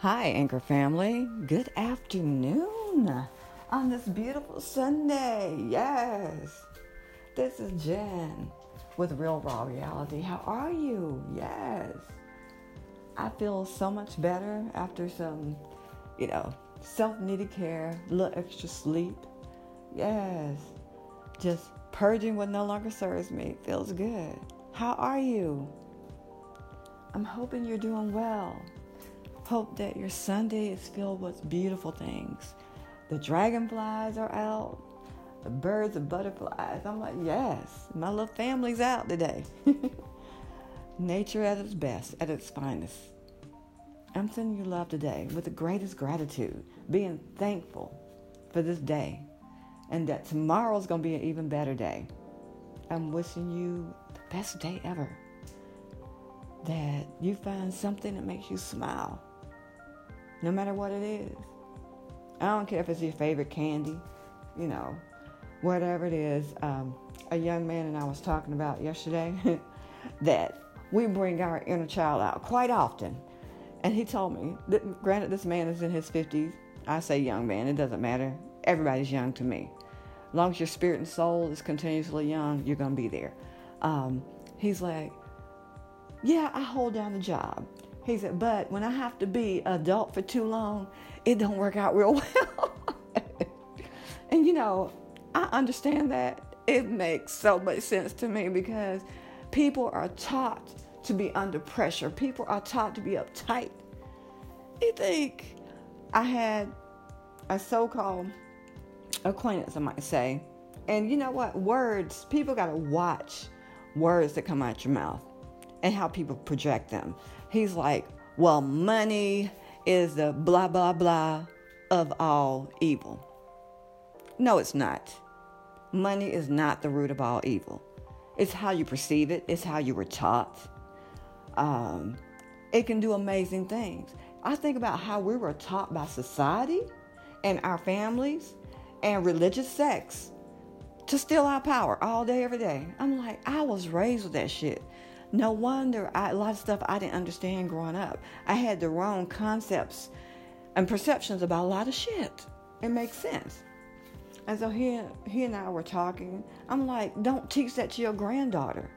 Hi, Anchor family. Good afternoon on this beautiful Sunday. Yes. This is Jen with Real Raw Reality. How are you? Yes. I feel so much better after some, you know, self needed care, a little extra sleep. Yes. Just purging what no longer serves me. Feels good. How are you? I'm hoping you're doing well. Hope that your Sunday is filled with beautiful things. The dragonflies are out, the birds and butterflies. I'm like, yes, my little family's out today. Nature at its best, at its finest. I'm sending you love today with the greatest gratitude, being thankful for this day, and that tomorrow's going to be an even better day. I'm wishing you the best day ever. That you find something that makes you smile no matter what it is. I don't care if it's your favorite candy, you know, whatever it is. Um, a young man and I was talking about yesterday that we bring our inner child out quite often. And he told me, that, granted, this man is in his 50s. I say young man, it doesn't matter. Everybody's young to me. As long as your spirit and soul is continuously young, you're going to be there. Um, he's like, Yeah, I hold down the job. He said, but when I have to be adult for too long, it don't work out real well. and you know, I understand that. It makes so much sense to me because people are taught to be under pressure. People are taught to be uptight. You think I had a so-called acquaintance, I might say. And you know what? Words, people got to watch words that come out your mouth and how people project them he's like, well, money is the blah, blah, blah of all evil. No, it's not. Money is not the root of all evil. It's how you perceive it, it's how you were taught. Um, it can do amazing things. I think about how we were taught by society and our families and religious sects to steal our power all day, every day. I'm like, I was raised with that shit. No wonder I, a lot of stuff I didn't understand growing up. I had the wrong concepts and perceptions about a lot of shit. It makes sense. And so he, he and I were talking. I'm like, don't teach that to your granddaughter.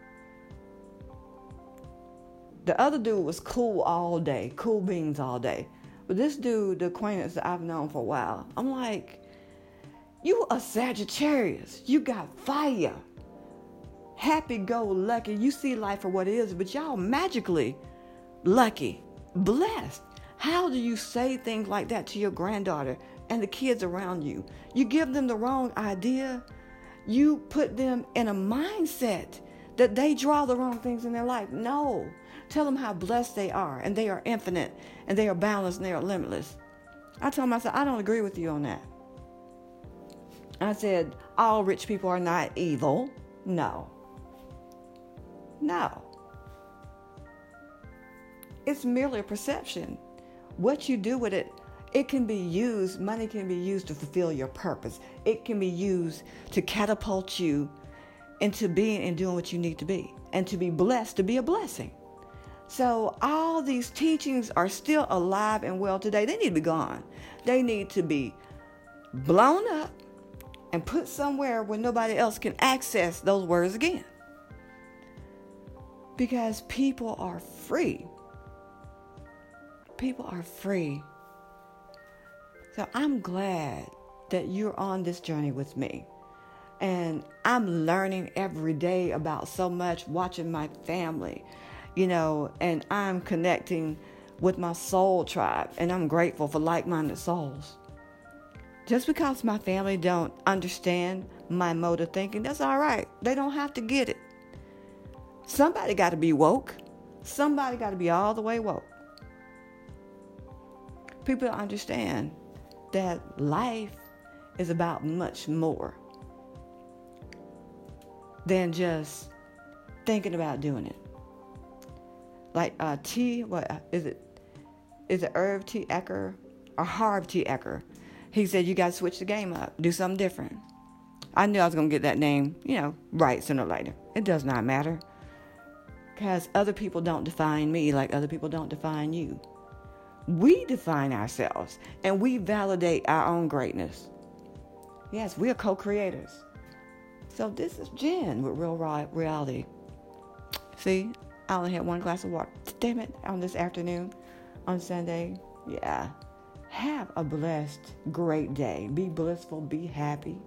The other dude was cool all day, cool beans all day. But this dude, the acquaintance that I've known for a while, I'm like, you a Sagittarius. You got fire happy go lucky. You see life for what it is, but y'all magically lucky, blessed. How do you say things like that to your granddaughter and the kids around you? You give them the wrong idea. You put them in a mindset that they draw the wrong things in their life. No. Tell them how blessed they are and they are infinite and they are boundless and they are limitless. I told myself, I don't agree with you on that. I said, all rich people are not evil. No. No. It's merely a perception. What you do with it, it can be used, money can be used to fulfill your purpose. It can be used to catapult you into being and doing what you need to be and to be blessed, to be a blessing. So, all these teachings are still alive and well today. They need to be gone. They need to be blown up and put somewhere where nobody else can access those words again because people are free. People are free. So I'm glad that you're on this journey with me. And I'm learning every day about so much, watching my family, you know, and I'm connecting with my soul tribe, and I'm grateful for like minded souls. Just because my family don't understand my mode of thinking, that's all right. They don't have to get it. Somebody got to be woke. Somebody got to be all the way woke. People understand that life is about much more than just thinking about doing it. Like uh, T, what uh, is it? Is it Irv T. Eker or Harv T. Eker? He said you got to switch the game up, do something different. I knew I was gonna get that name, you know, right sooner or later. It does not matter. Because other people don't define me like other people don't define you. We define ourselves and we validate our own greatness. Yes, we are co creators. So this is Jen with Real Reality. See, I only had one glass of water. Damn it, on this afternoon, on Sunday. Yeah. Have a blessed, great day. Be blissful, be happy.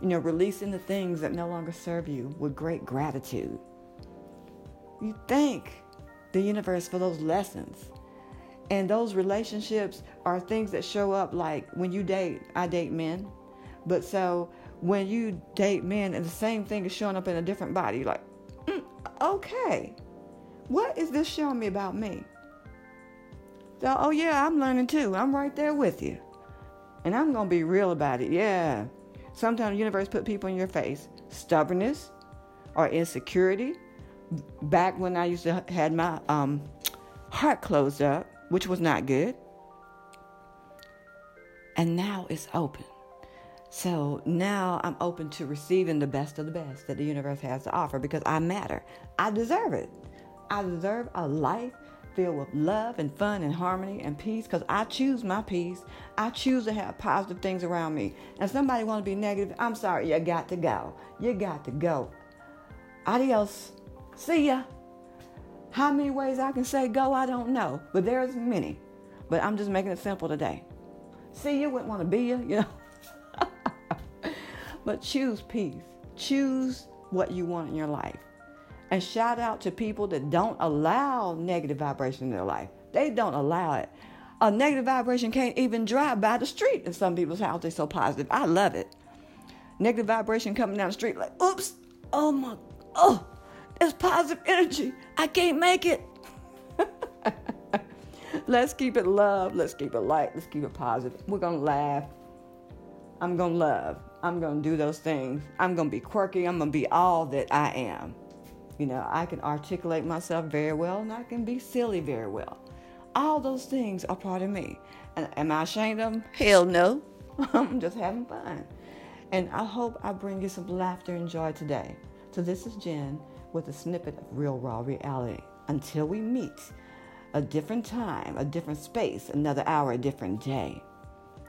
You know, releasing the things that no longer serve you with great gratitude. You thank the universe for those lessons. And those relationships are things that show up like when you date, I date men. But so when you date men and the same thing is showing up in a different body, you're like, mm, okay, what is this showing me about me? So, oh yeah, I'm learning too. I'm right there with you. And I'm going to be real about it. Yeah. Sometimes the universe put people in your face. Stubbornness or insecurity. Back when I used to had my um, heart closed up, which was not good. And now it's open. So now I'm open to receiving the best of the best that the universe has to offer because I matter. I deserve it. I deserve a life filled with love and fun and harmony and peace because I choose my peace. I choose to have positive things around me. And somebody want to be negative, I'm sorry, you got to go. You got to go. Adios. See ya. How many ways I can say go, I don't know, but there's many. But I'm just making it simple today. See you, wouldn't want to be you, you know. but choose peace. Choose what you want in your life. And shout out to people that don't allow negative vibration in their life. They don't allow it. A negative vibration can't even drive by the street in some people's house. They're so positive. I love it. Negative vibration coming down the street, like, oops, oh my, oh, there's positive energy. I can't make it. Let's keep it love. Let's keep it light. Let's keep it positive. We're going to laugh. I'm going to love. I'm going to do those things. I'm going to be quirky. I'm going to be all that I am. You know, I can articulate myself very well and I can be silly very well. All those things are part of me. And am I ashamed of them? Hell no. I'm just having fun. And I hope I bring you some laughter and joy today. So this is Jen with a snippet of real raw reality. Until we meet, a different time, a different space, another hour, a different day.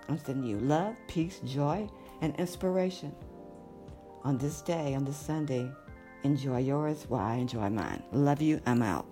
I'm sending you love, peace, joy, and inspiration on this day, on this Sunday, Enjoy yours while I enjoy mine. Love you. I'm out.